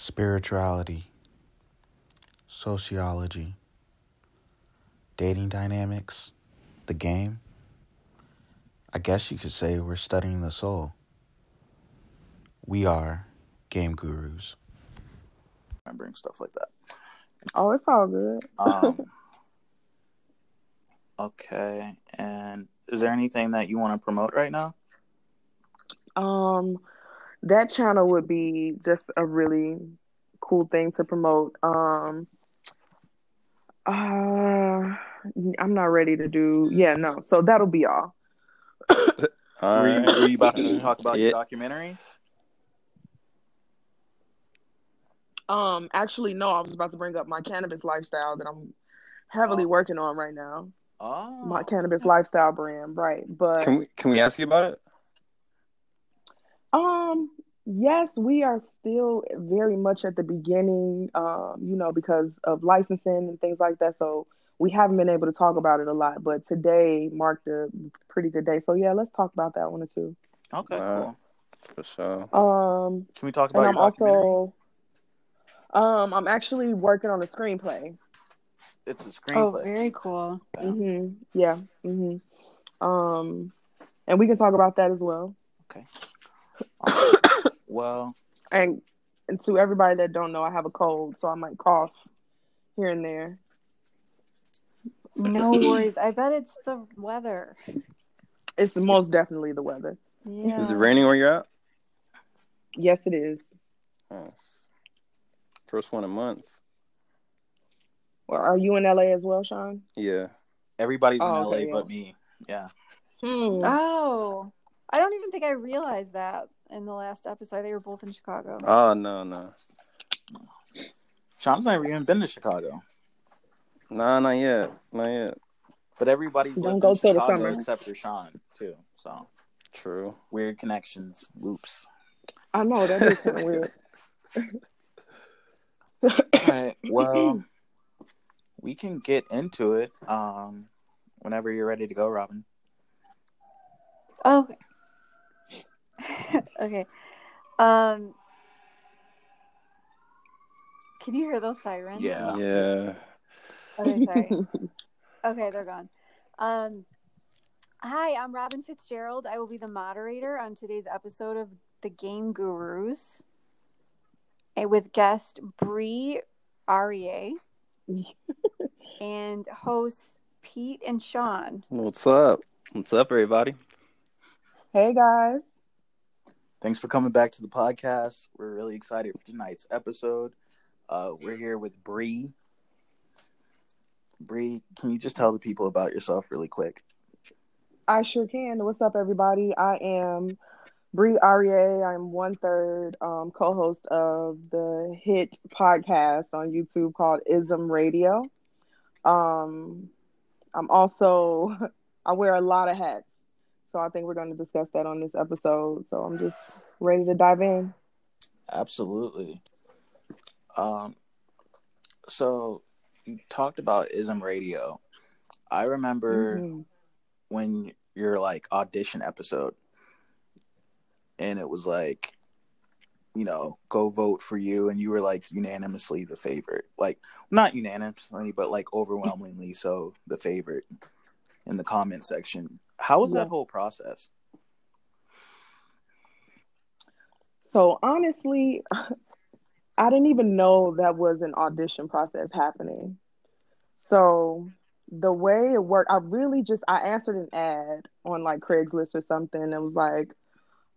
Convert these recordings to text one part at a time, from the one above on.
spirituality, sociology, dating dynamics, the game. I guess you could say we're studying the soul. We are game gurus. remembering stuff like that. Oh, it's all good. Um, okay, and is there anything that you want to promote right now? Um, that channel would be just a really cool thing to promote. Um, uh, I'm not ready to do. Yeah, no. So that'll be all. Were you, were you about to talk about your documentary? Um, actually, no. I was about to bring up my cannabis lifestyle that I'm heavily Oh. working on right now. Oh, My cannabis lifestyle brand, right? But Can we can we ask you about it? Yes, we are still very much at the beginning, um, you know, because of licensing and things like that. So we haven't been able to talk about it a lot, but today marked a pretty good day. So yeah, let's talk about that one or two. okay, Wow. cool. For sure. Um, Can we talk and about I'm documentary? also, um, I'm actually working on a screenplay. It's a screenplay. Oh, very cool. hmm Yeah. hmm Um, and we can talk about that as well. well, And and to everybody that don't know, I have a cold, so I might cough here and there. No worries. I bet it's the weather. It's the, most definitely the weather. Yeah. Is it raining where you're at? Yes, it is. Oh. First one in months. Well, are you in LA as well, Sean? Yeah. everybody's in Oh, LA okay, yeah. but me. Yeah. Hmm. Oh, I don't even think I realized that in the last episode. They were both in Chicago. Oh no no. Sean's never even been to Chicago, Nah, not yet. Not yet. but everybody's Don't lived go in till the Chicago summer. except for Sean too. So True. weird connections, loops. I know that is kind of weird. All right. Well, we can get into it. Um, whenever you're ready to go, Robin. Oh, okay. okay. Um, can you hear those sirens? Yeah. Yeah. Okay, sorry. okay, they're gone. Um, hi, I'm Robin Fitzgerald. I will be the moderator on today's episode of The Game Gurus, and with guest Bree Arie and hosts Pete and Sean. What's up? What's up, everybody? hey guys. Thanks for coming back to the podcast. We're really excited for tonight's episode. Uh, we're here with Bree. Bree, can you just tell the people about yourself really quick? I sure can. What's up, everybody? I am Bree Arie. I'm one third um, co-host of the hit podcast on YouTube called Ism Radio. Um, I'm also I wear a lot of hats, so I think we're going to discuss that on this episode. So I'm just ready to dive in. Absolutely. Um, so you talked about Ism Radio. I remember Mhm. when your like audition episode, and it was like, you know, go vote for you, and you were like unanimously the favorite. Like not unanimously, but like overwhelmingly so the favorite in the comment section. How was Yeah. that whole process? So honestly, I didn't even know that was an audition process happening. So the way it worked, I really just I answered an ad on like Craigslist or something. It was like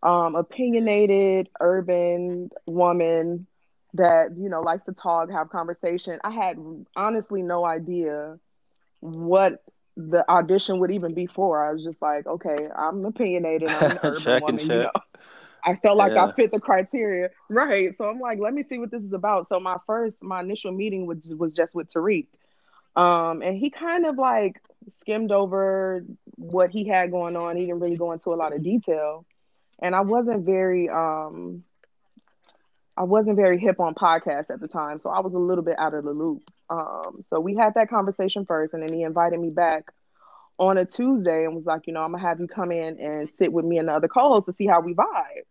um opinionated urban woman that, you know, likes to talk, have conversation. I had honestly no idea what the audition would even be for. I was just like, okay, I'm opinionated, I'm an urban Check and woman, you know. I felt like Yeah. I fit the criteria, right? So I'm like, let me see what this is about. So my first, my initial meeting was was just with Tariq, um, and he kind of like skimmed over what he had going on. He didn't really go into a lot of detail, and I wasn't very, um, I wasn't very hip on podcasts at the time, so I was a little bit out of the loop. Um, so we had that conversation first, and then he invited me back on a Tuesday and was like, you know, I'm gonna have you come in and sit with me and the other co-hosts to see how we vibe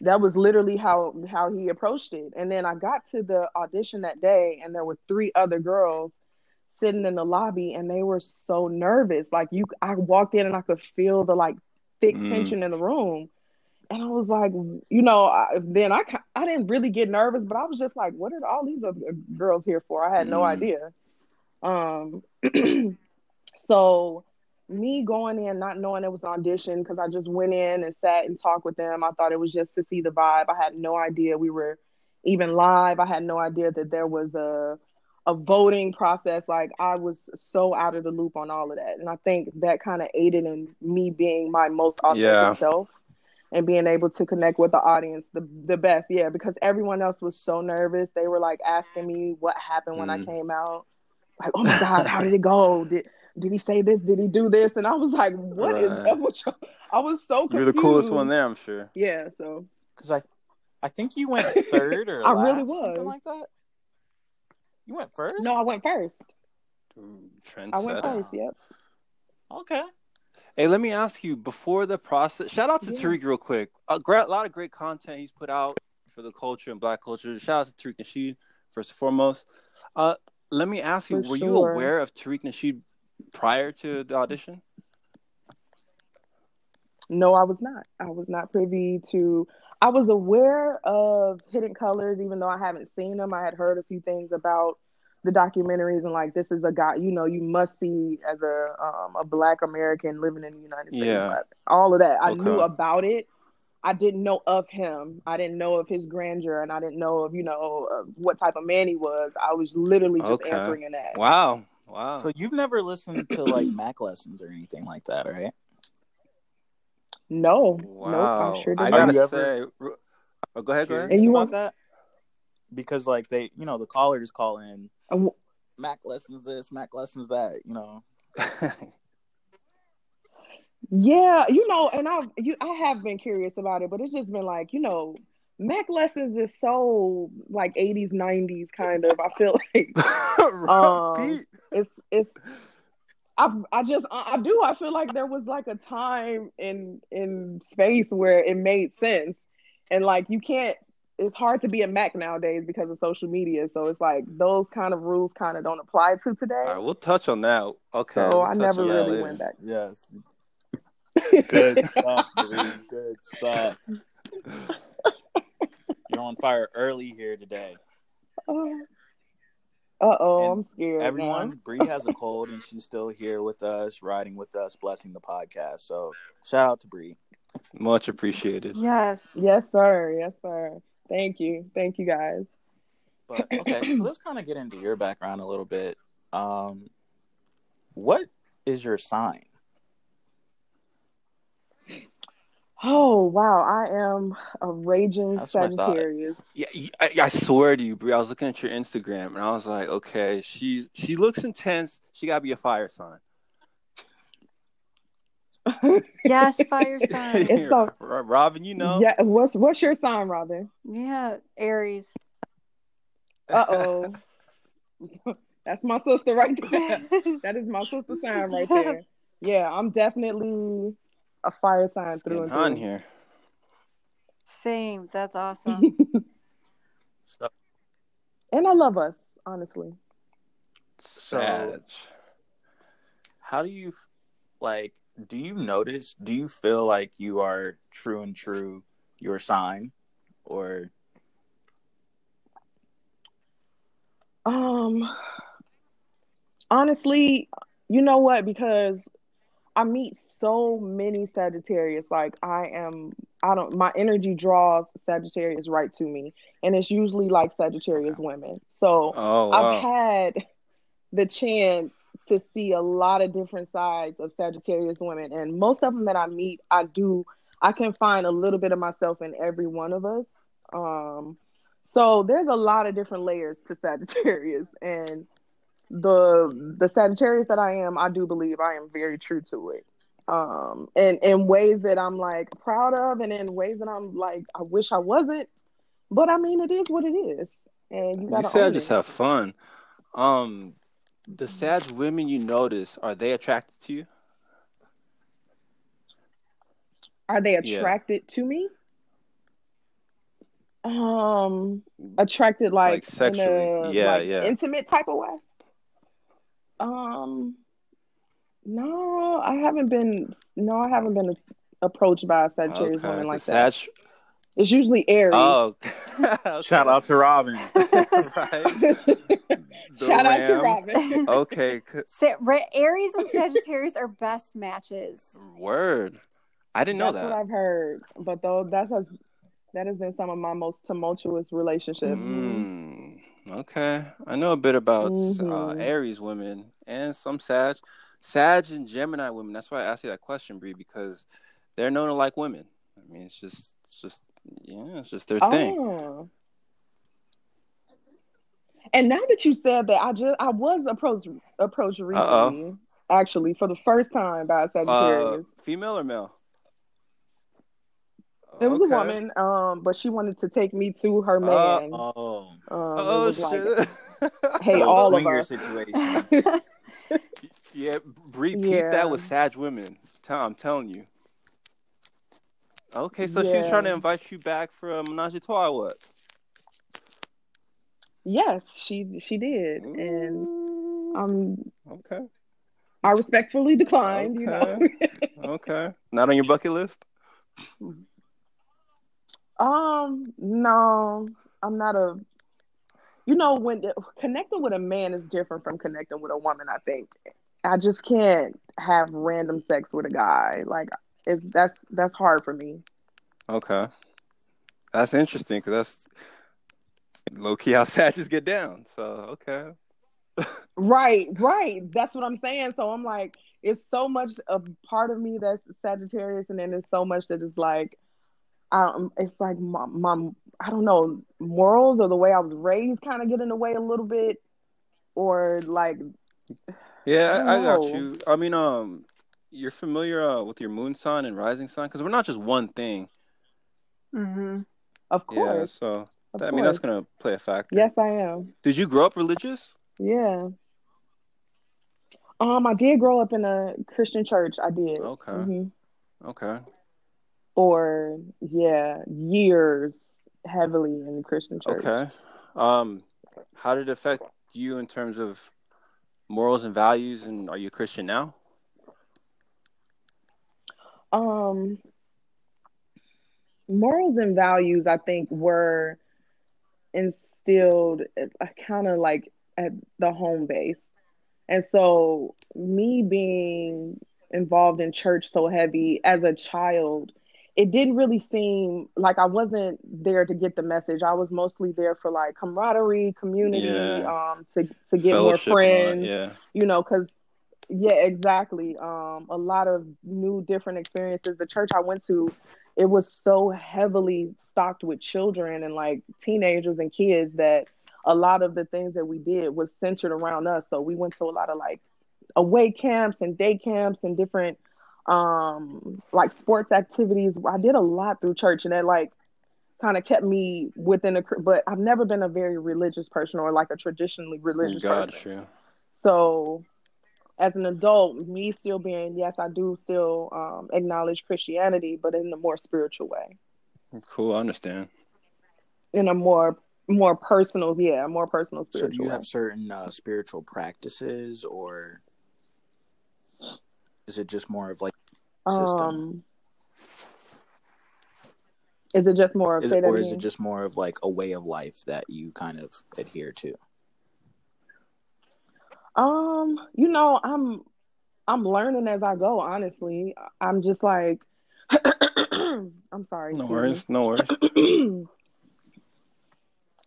that was literally how how he approached it. And then I got to the audition that day, and there were three other girls sitting in the lobby, and they were so nervous. Like you, I walked in and I could feel the like thick Mm. tension in the room. And I was like, you know, I, then I I didn't really get nervous, but I was just like, what are all these other girls here for? I had no Mm. idea. Um, so me going in not knowing it was an audition because I just went in and sat and talked with them. I thought it was just to see the vibe. I had no idea we were even live. I had no idea that there was a a voting process. Like I was so out of the loop on all of that, and I think that kind of aided in me being my most authentic Yeah. self and being able to connect with the audience the the best. Yeah, because everyone else was so nervous. They were like asking me what happened when I Mm. came out. Like, oh my god, how did it go? Did did he say this? Did he do this? And I was like, what is Right. up with you? I was so confused. You're the coolest one there, I'm sure. Yeah, so Because I, I think you went third or I last, really something was. like that. You went first. no, I went first. Ooh, I went first. Yep. Okay. Hey, let me ask you before the process. Shout out to Yeah. Tariq real quick. A great, lot of great content he's put out for the culture and Black culture. Shout out to Tariq Nasheed first and foremost. Uh, let me ask you: For Were you aware of Tariq Nasheed prior to the audition? No, I was not. I was not privy to. I was aware of Hidden Colors, even though I haven't seen them. I had heard a few things about the documentaries and like this is a guy you know you must see as a um, a Black American living in the United States. Yeah. Like, all of that. I Okay. knew about it. I didn't know of him. I didn't know of his grandeur, and I didn't know of you know uh, what type of man he was. I was literally just Okay. answering in that. Wow, wow. So you've never listened to like Mack Lessons or anything like that, right? No, wow. nope, I sure I gotta Have you ever- say, oh, go ahead, go ahead. And you want- that? Because like they, you know, the callers call in Mack Lessons this, Mack Lessons that. You know, Yeah, you know, and I you I have been curious about it, but it's just been like, you know, Mack Lessons is so like 80s, 90s kind of. I feel like um it's it's I I just I do I feel like there was like a time in in space where it made sense. And like you can't it's hard to be a Mac nowadays because of social media. So it's like those kind of rules kind of don't apply to today. All right, we'll touch on that. Okay. So we'll I never on that really went back. yes, good stuff, dude. Good stuff. You're on fire early here today. Uh oh, I'm scared. Everyone, Bree has a cold and she's still here with us, riding with us, blessing the podcast. So shout out to Bree. Much appreciated. Yes. Yes, sir. Yes, sir. Thank you. Thank you, guys. But okay, so let's kind of get into your background a little bit. Um, what is your sign? Oh, wow. I am a raging That's what I thought. Sagittarius. Yeah, I, I swear to you, Bree. I was looking at your Instagram and I was like, okay, she's she looks intense. She gotta be a fire sign. Yes, fire sign. It's so- Robin, you know. Yeah. What's what's your sign, Robin? yeah, Aries. Uh oh. That's my sister right there. That is my sister sign right there. Yeah, I'm definitely a fire sign It's through and hot in through. here. Same. That's awesome. So, and I love us, honestly. So- Sag. how do you like? Do you notice? Do you feel like you are true and true your sign, or Um, honestly, you know what? Because I meet so many Sagittarius. Like I am, I don't. My energy draws Sagittarius right to me, and it's usually like Sagittarius women. So Oh I've had the chance to see a lot of different sides of Sagittarius women, and most of them that I meet, I do. I can find a little bit of myself in every one of us. Um, so there's a lot of different layers to Sagittarius, and the the Sagittarius that I am, I do believe I am very true to it. Um, and in ways that I'm like proud of, and in ways that I'm like I wish I wasn't. But I mean, it is what it is, and you gotta You said own just it. have fun. Um, the sad women you notice are they attracted to you? Are they Yeah. attracted to me? Um, attracted like, Like sexually. a, Yeah, like, yeah. intimate type of way. Um, no, I haven't been. No, I haven't been approached by a Sagittarius Okay. woman like the that. Sag- It's usually Aries. Oh, okay. Shout out to Robin. right. The Shout out to Robin. Okay, c- Sa- Ra- Aries and Sagittarius are best matches. word. I didn't know That's that. what I've heard. But though that has that has been some of my most tumultuous relationships. Mm, okay, I know a bit about uh, Mhm. Aries women and some Sag, Sag and Gemini women. That's why I asked you that question, Bree, because they're known to like women. I mean, it's just, it's just, yeah, it's just their thing. Oh. And now that you said that, I just I was approached approached recently, actually, for the first time by a Uh, Sagittarius. female or male? it was a woman, um, but she wanted to take me to her Uh, man. Oh, um, Oh it was like, shit! Hey, all of us. situation. yeah, repeat Yeah. that with Sag women. I'm telling you. Okay, so she was trying to invite you back for a menage a trois. What? yes, she she did, and um, okay, I respectfully declined. You know. okay. Not on your bucket list. Um, no, I'm not a. You know, when connecting with a man is different from connecting with a woman. I think I just can't have random sex with a guy. Like, it's that's that's hard for me. Okay, that's interesting because that's low key how Sages get down. So okay, Right, right. That's what I'm saying. So I'm like, it's so much a part of me that's Sagittarius, and then there's so much that is like, um, it's like my, my I don't know morals or the way I was raised kind of get in the way a little bit, or like yeah, I I, I got you. I mean, um, you're familiar uh, with your moon sign and rising sign because we're not just one thing. Mm-hmm. of course. Yeah, so of I mean that's gonna play a factor. Yes, I am. Did you grow up religious? Yeah. Um, I did grow up in a Christian church. I did. Okay. Mhm. Okay. Or yeah, years heavily in the Christian church. Okay. Um, how did it affect you in terms of morals and values? And are you a Christian now? Um, morals and values, I think, were instilled kind of like at the home base. And so, me being involved in church so heavy as a child, it didn't really seem like I wasn't there to get the message. I was mostly there for like camaraderie, community, Yeah. um, to to get more Fellowship that, friends, Yeah. you know, because yeah, exactly. Um, a lot of new, different experiences. The church I went to, it was so heavily stocked with children and like teenagers and kids that a lot of the things that we did was centered around us. So we went to a lot of like away camps and day camps and different um like sports activities. I did a lot through church and that like kind of kept me within a but I've never been a very religious person or like a traditionally religious God, person. So as an adult, me still being yes, I do still um, acknowledge Christianity, but in a more spiritual way, Cool. I understand. in a more more personal, yeah, more personal So do you way. have certain uh, spiritual practices, or is it just more of like system? Um, is it just more of is it, that or is again? it just more of like a way of life that you kind of adhere to? Um, you know, I'm I'm learning as I go. Honestly, I'm just like, I'm sorry. No excuse worries. No worries.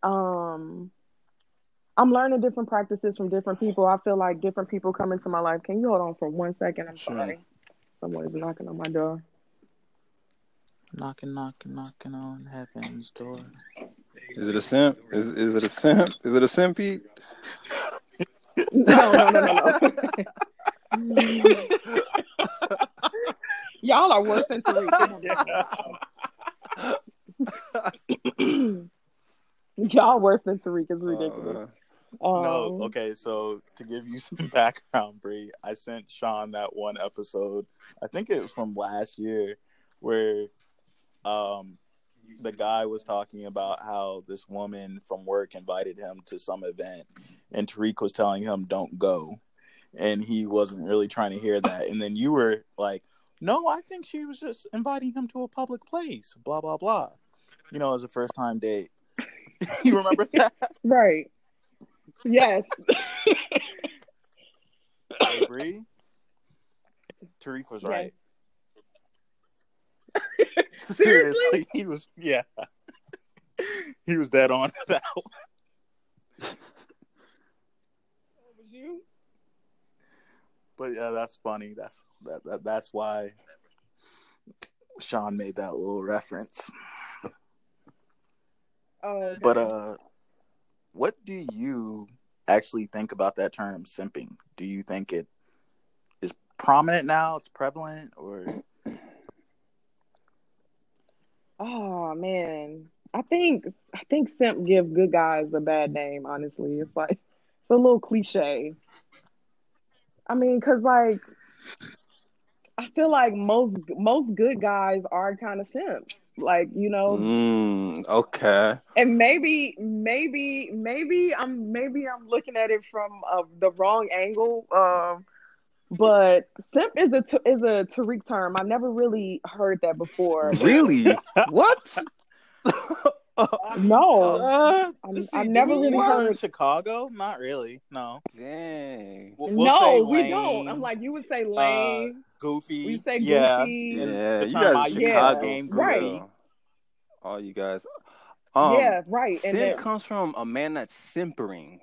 um, I'm learning different practices from different people. I feel like different people come into my life. Can you hold on for one second? I'm Sure. sorry. Someone is knocking on my door. Knocking, knocking, knocking on heaven's door. Is it a simp? Is is it a simp? Is it a simp? Pete? No, no, no, no, no. Y'all are worse than Tariq. Y'all worse than Tariq. is ridiculous. Uh, Um, no, okay. So to give you some background, Bree, I sent Sean that one episode. I think it was from last year, where um the guy was talking about how this woman from work invited him to some event, and Tariq was telling him don't go, and he wasn't really trying to hear that. And then you were like, "No, I think she was just inviting him to a public place." Blah blah blah. You know, as a first time date. you remember that? Right. Yes. Bree. Tariq was right. Seriously? he was. Yeah, he was dead on that. one. Was you? But yeah, that's funny. That's that, that. That's why Sean made that little reference. Oh, okay. But uh, what do you actually think about that term simping? Do you think it is prominent now? It's prevalent, or Oh man, I think I think simp give good guys a bad name. Honestly, it's like it's a little cliche. I mean, cause like I feel like most most good guys are kind of simps. Like you know, Mm, okay. and maybe maybe maybe I'm maybe I'm looking at it from uh, the wrong angle. Um, but simp is a t- is a Tariq term. I never really heard that before. Really? what? No. uh, I'm- to see, I've never really use it in heard- Chicago. Not really. No. Dang. We'll- we'll no, we lame, don't. I'm like, you would say lame. goofy. we say yeah. goofy. And Yeah, the you guys I Yeah, Chicago. game for right. All you guys. Um, yeah, right. And Simp then, comes from a man that's simpering.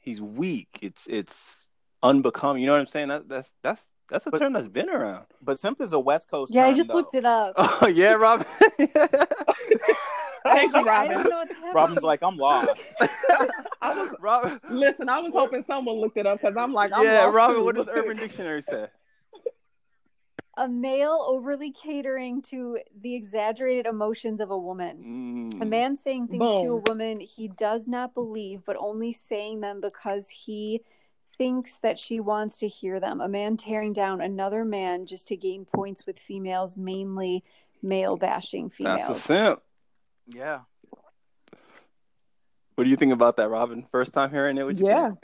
He's weak. It's it's unbecoming. You know what I'm saying? That, that's that's that's a But- term that's been around. But simp is a West Coast. Yeah, I just though. looked it up. Oh yeah, Robin. thank you, I Robin. don't know what's. Robin's like, I'm lost. I was, Robin. listen, I was hoping someone looked it up because I'm like, I'm yeah, lost Robin. too. What does Urban Dictionary say? a male overly catering to the exaggerated emotions of a woman. Mm. A man saying things to a woman he does not believe, but only saying them because he thinks that she wants to hear them. A man tearing down another man just to gain points with females, mainly male bashing females. That's a simp. yeah. What do you think about that, Robin? First time hearing it? What you Yeah. think?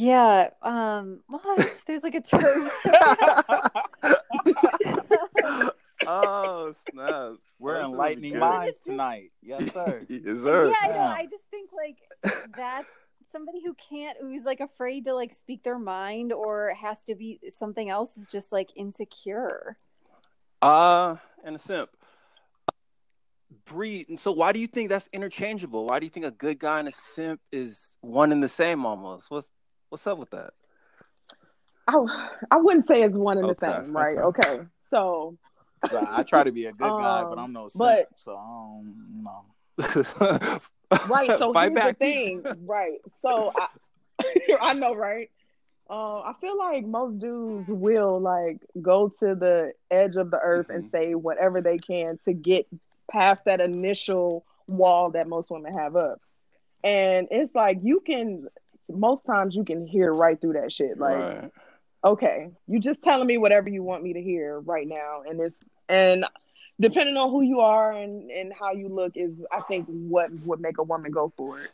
Yeah. Um. What? There's like a term. oh snap! We're enlightening minds tonight. Yes, sir. Yes, yeah, sir. I know. Yeah. I just think like that's somebody who can't, who's like afraid to like speak their mind or has to be something else is just like insecure. Uh, and a simp. breed and so why do you think that's interchangeable? Why do you think a good guy and a simp is one and the same almost? What's what's up with that? I, I wouldn't say it's one and the same, right? okay. Okay. So, 'Cause I, I try to be a good guy, but Um, I'm no simp, but- so I don't know. right. So here's back. the thing, right? So I, I know, right? Uh, I feel like most dudes will like go to the edge of the earth and say whatever they can to get past that initial wall that most women have up. And it's like you can most times you can hear right through that shit. Like, right. okay, you just telling me whatever you want me to hear right now. And it's and depending on who you are and, and how you look is I think what would make a woman go for it.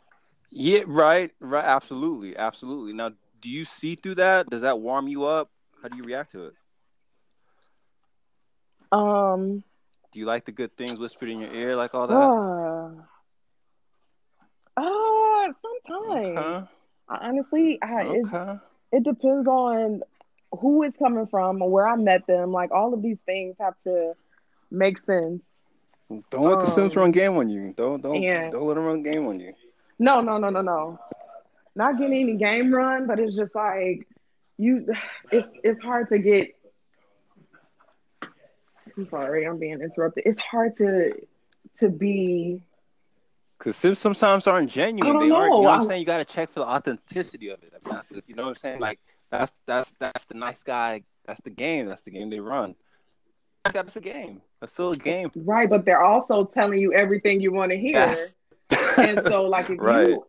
Yeah, right, right. Absolutely, absolutely. Now, do you see through that? Does that warm you up? How do you react to it? Um Do you like the good things whispered in your ear, like all that? uh, uh sometimes. Okay. I, honestly, I, it, Okay. it depends on who it's coming from or where I met them. Like all of these things have to make sense. Don't let the Sims Um, run game on you. Don't don't yeah. don't let them run game on you. No, no, no, no, no. Not getting any game run, but it's just like you. It's it's hard to get. I'm sorry, I'm being interrupted. It's hard to to be. Because Sims sometimes aren't genuine. They aren't. You know know. what I'm saying? You got to check for the authenticity of it. The, you know what I'm saying? Like that's that's that's the nice guy. That's the game. That's the game they run. That's a game. That's still a game. Right, but they're also telling you everything you want to hear. Yes. And so, like, if Right. you,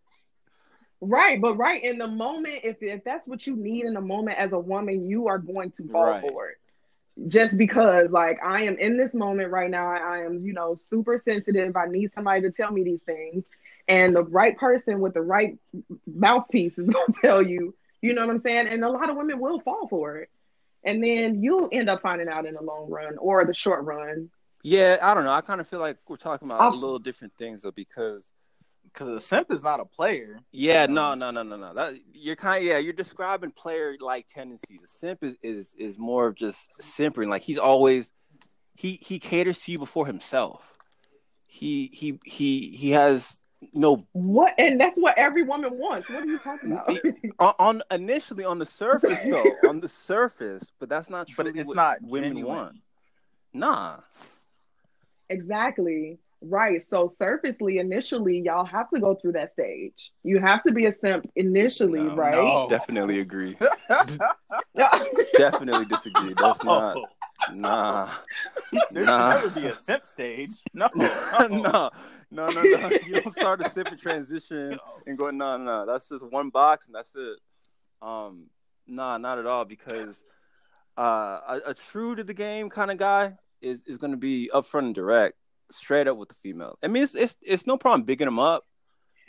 right, but right in the moment, if if that's what you need in the moment as a woman, you are going to fall Right. for it. just because like I am in this moment right now. I, I am, you know, super sensitive. I need somebody to tell me these things. And the right person with the right mouthpiece is gonna tell you, you know what I'm saying? And a lot of women will fall for it. And then you'll end up finding out in the long run or the short run. Yeah, I don't know. I kind of feel like we're talking about a little different things though, because because a simp is not a player. Yeah, you no, no, no, no, no. That, you're kind of yeah, you're describing player like tendencies. A simp is, is is more of just simpering. Like he's always he he caters to you before himself. He he he he has no. What and that's what every woman wants. What are you talking about? On, on, initially on the surface though on the surface but that's not true but it's not women genuine. want. Nah. Exactly. Right. So surfacely initially y'all have to go through that stage. You have to be a simp initially no, right? no. definitely agree. Definitely disagree. That's not oh. Nah, there nah. should never be a simp stage. No, no, no, no, no, no. You don't start a simp and transition and go. No, no, that's just one box and that's it. Um, nah, not at all. Because uh, a, a true to the game kind of guy is is going to be upfront and direct, straight up with the female. I mean, it's it's it's no problem bigging them up.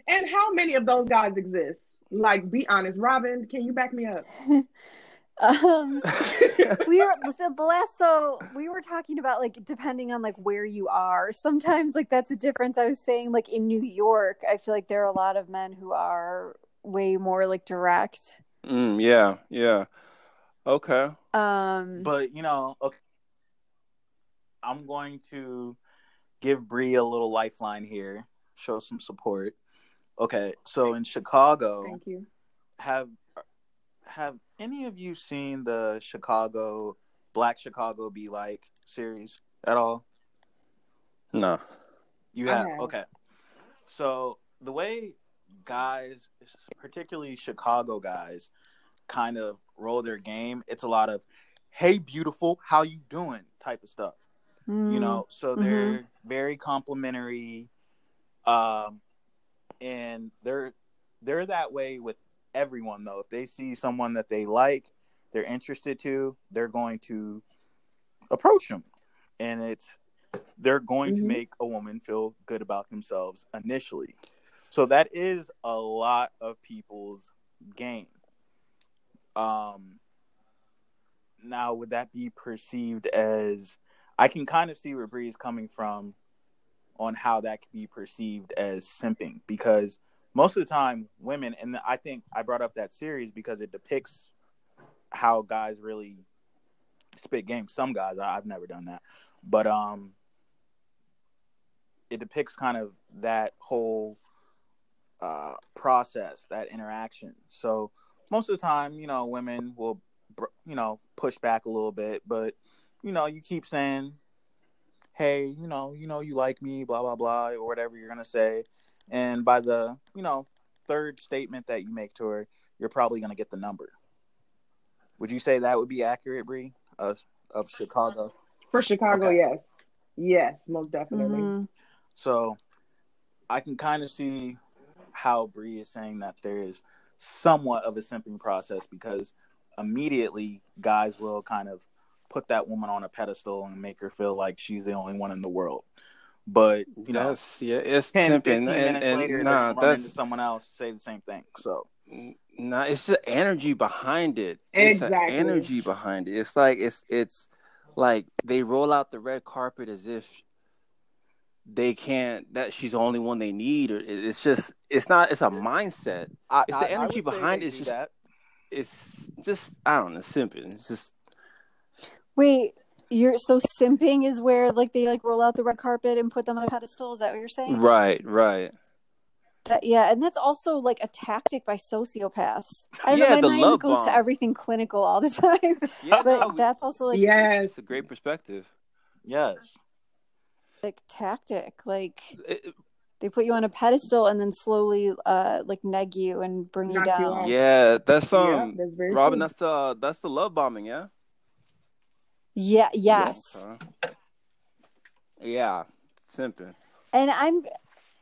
And how many of those guys exist? Like, be honest, Robin. Can you back me up? um we were the last so we were talking about like depending on like where you are. Sometimes like that's a difference. I was saying like in new york i feel like there are a lot of men who are way more like direct. Mm, yeah yeah. Okay. Um but you know okay. I'm going to give Bree a little lifeline here show some support. Okay so in chicago thank you. have have any of you seen the Chicago Black Chicago Be Like series at all? No. You have? have. Okay. So the way guys, particularly Chicago guys, kind of roll their game, it's a lot of "Hey, beautiful, how you doing?" type of stuff. Mm. You know, so they're mm-hmm. very complimentary, um, and they're they're that way with everyone though. If they see someone that they like, they're interested to, they're going to approach them. And it's they're going mm-hmm. to make a woman feel good about themselves initially. So that is a lot of people's game. Um now would that be perceived as I can kind of see where Bree's coming from on how that could be perceived as simping because most of the time women and i think i brought up that series because it depicts how guys really spit game some guys i've never done that. But um it depicts kind of that whole uh process that interaction. So most of the time you know women will you know push back a little bit. But you know you keep saying hey you know you know you like me blah blah blah or whatever you're gonna say and by the you know third statement that you make to her, you're probably going to get the number. Would you say that would be accurate, Bree, of of Chicago? For Chicago, okay. yes, yes, most definitely. Mm-hmm. So, I can kind of see how Bree is saying that there is somewhat of a simping process because immediately guys will kind of put that woman on a pedestal and make her feel like she's the only one in the world. But you know, that's, yeah, it's 10, simping, and, and later, nah, that's someone else say the same thing. So nah, it's the energy behind it. Exactly, it's the energy behind it. It's like it's it's like they roll out the red carpet as if they can't that she's the only one they need or it's just it's not it's a mindset I, it's the energy behind it it's just that. it's just i don't know simping it's just wait you're so simping is where like they like roll out the red carpet and put them on a pedestal. Is that what you're saying? Right, right. That, yeah, and that's also like a tactic by sociopaths. I don't yeah, know, my mind goes bomb. to everything clinical all the time. Yeah, but no, that's also like yes, it's a great perspective. Yes, like tactic, like it, they put you on a pedestal and then slowly uh like neg you and bring you down. You yeah, that's um, yeah, that's Robin. True. That's the that's the love bombing. Yeah. Yeah. Yes. Yeah. yeah. Simping. And I'm,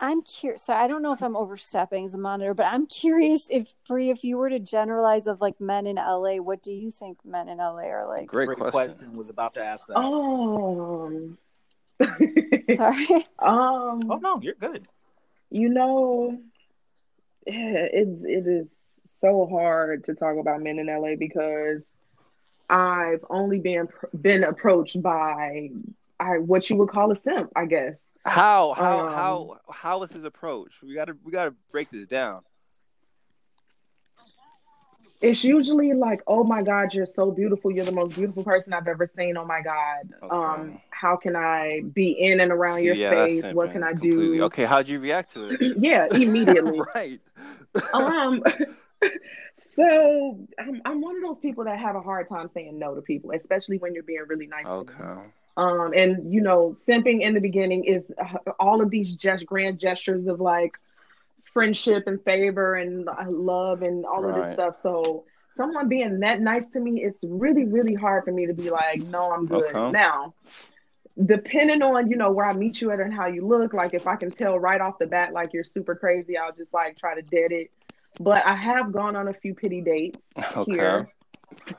I'm curious. So I don't know if I'm overstepping as a monitor, but I'm curious if Bree, if you were to generalize of like men in LA, what do you think men in LA are like? Great, Great question. question. Was about to ask that. Um. Sorry. um. Oh no, you're good. You know, yeah, it's it is so hard to talk about men in LA because I've only been been approached by I what you would call a simp, I guess. How how Um, how how was his approach? We gotta we gotta break this down. It's usually like, "Oh my God, you're so beautiful. You're the most beautiful person I've ever seen. Oh my God, um, how can I be in and around See, your yeah, space? What can I completely. do?" Okay, how'd you react to it? Yeah, immediately. right. um so I'm, I'm one of those people that have a hard time saying no to people especially when you're being really nice Okay. um and you know simping in the beginning is uh, all of these just grand gestures of like friendship and favor and uh, love and all of this stuff. So someone being that nice to me it's really really hard for me to be like no i'm good. Okay. now depending on you know where i meet you at and how you look like if i can tell right off the bat like you're super crazy i'll just like try to dead it but i have gone on a few pity dates Okay. here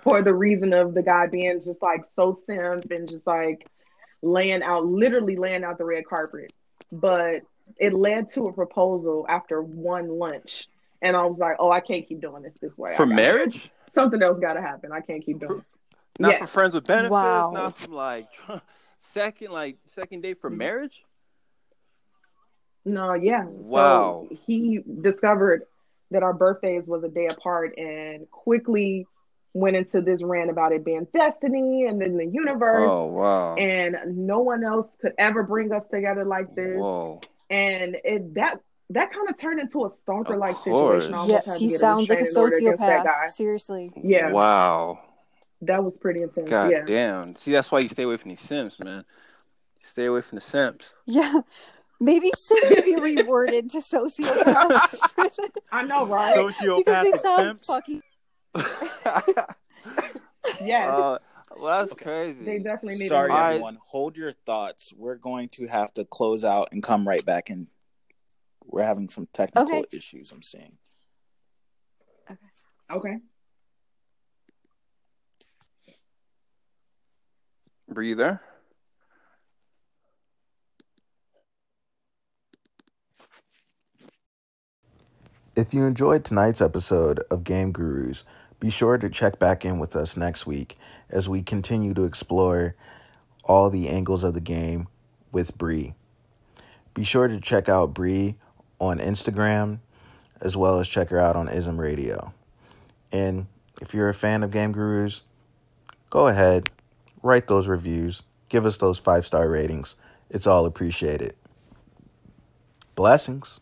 for the reason of the guy being just like so simp and just like laying out literally laying out the red carpet but it led to a proposal after one lunch and i was like oh i can't keep doing this this way For gotta- marriage? something else got to happen i can't keep doing it Not Yeah. for friends with benefits, Wow. not from like second like second date for marriage? No, yeah. Wow. So he discovered that our birthdays was a day apart and quickly went into this rant about it being destiny and then the universe. Oh wow. And no one else could ever bring us together like this. Whoa. And it that that kind of turned into a stalker like situation. I almost had Yes, he sounds like a restraining order against that guy. sociopath. Seriously. Yeah. Wow. That was pretty intense. God yeah. damn. See, that's why you stay away from these simps, man. Stay away from the simps. Yeah. Maybe Sim should be reworded to sociopath. I know, right? because they sound simps. fucking. yes. Uh, well, that's Okay. crazy. they definitely need Sorry, to I- everyone. Hold your thoughts. We're going to have to close out and come right back in. We're having some technical Okay. issues. I'm seeing. Okay. Breather. If you enjoyed tonight's episode of Game Gurus, be sure to check back in with us next week as we continue to explore all the angles of the game with Bree. Be sure to check out Bree on Instagram as well as check her out on Ism Radio. And if you're a fan of Game Gurus, go ahead, write those reviews, give us those five star ratings. It's all appreciated. Blessings.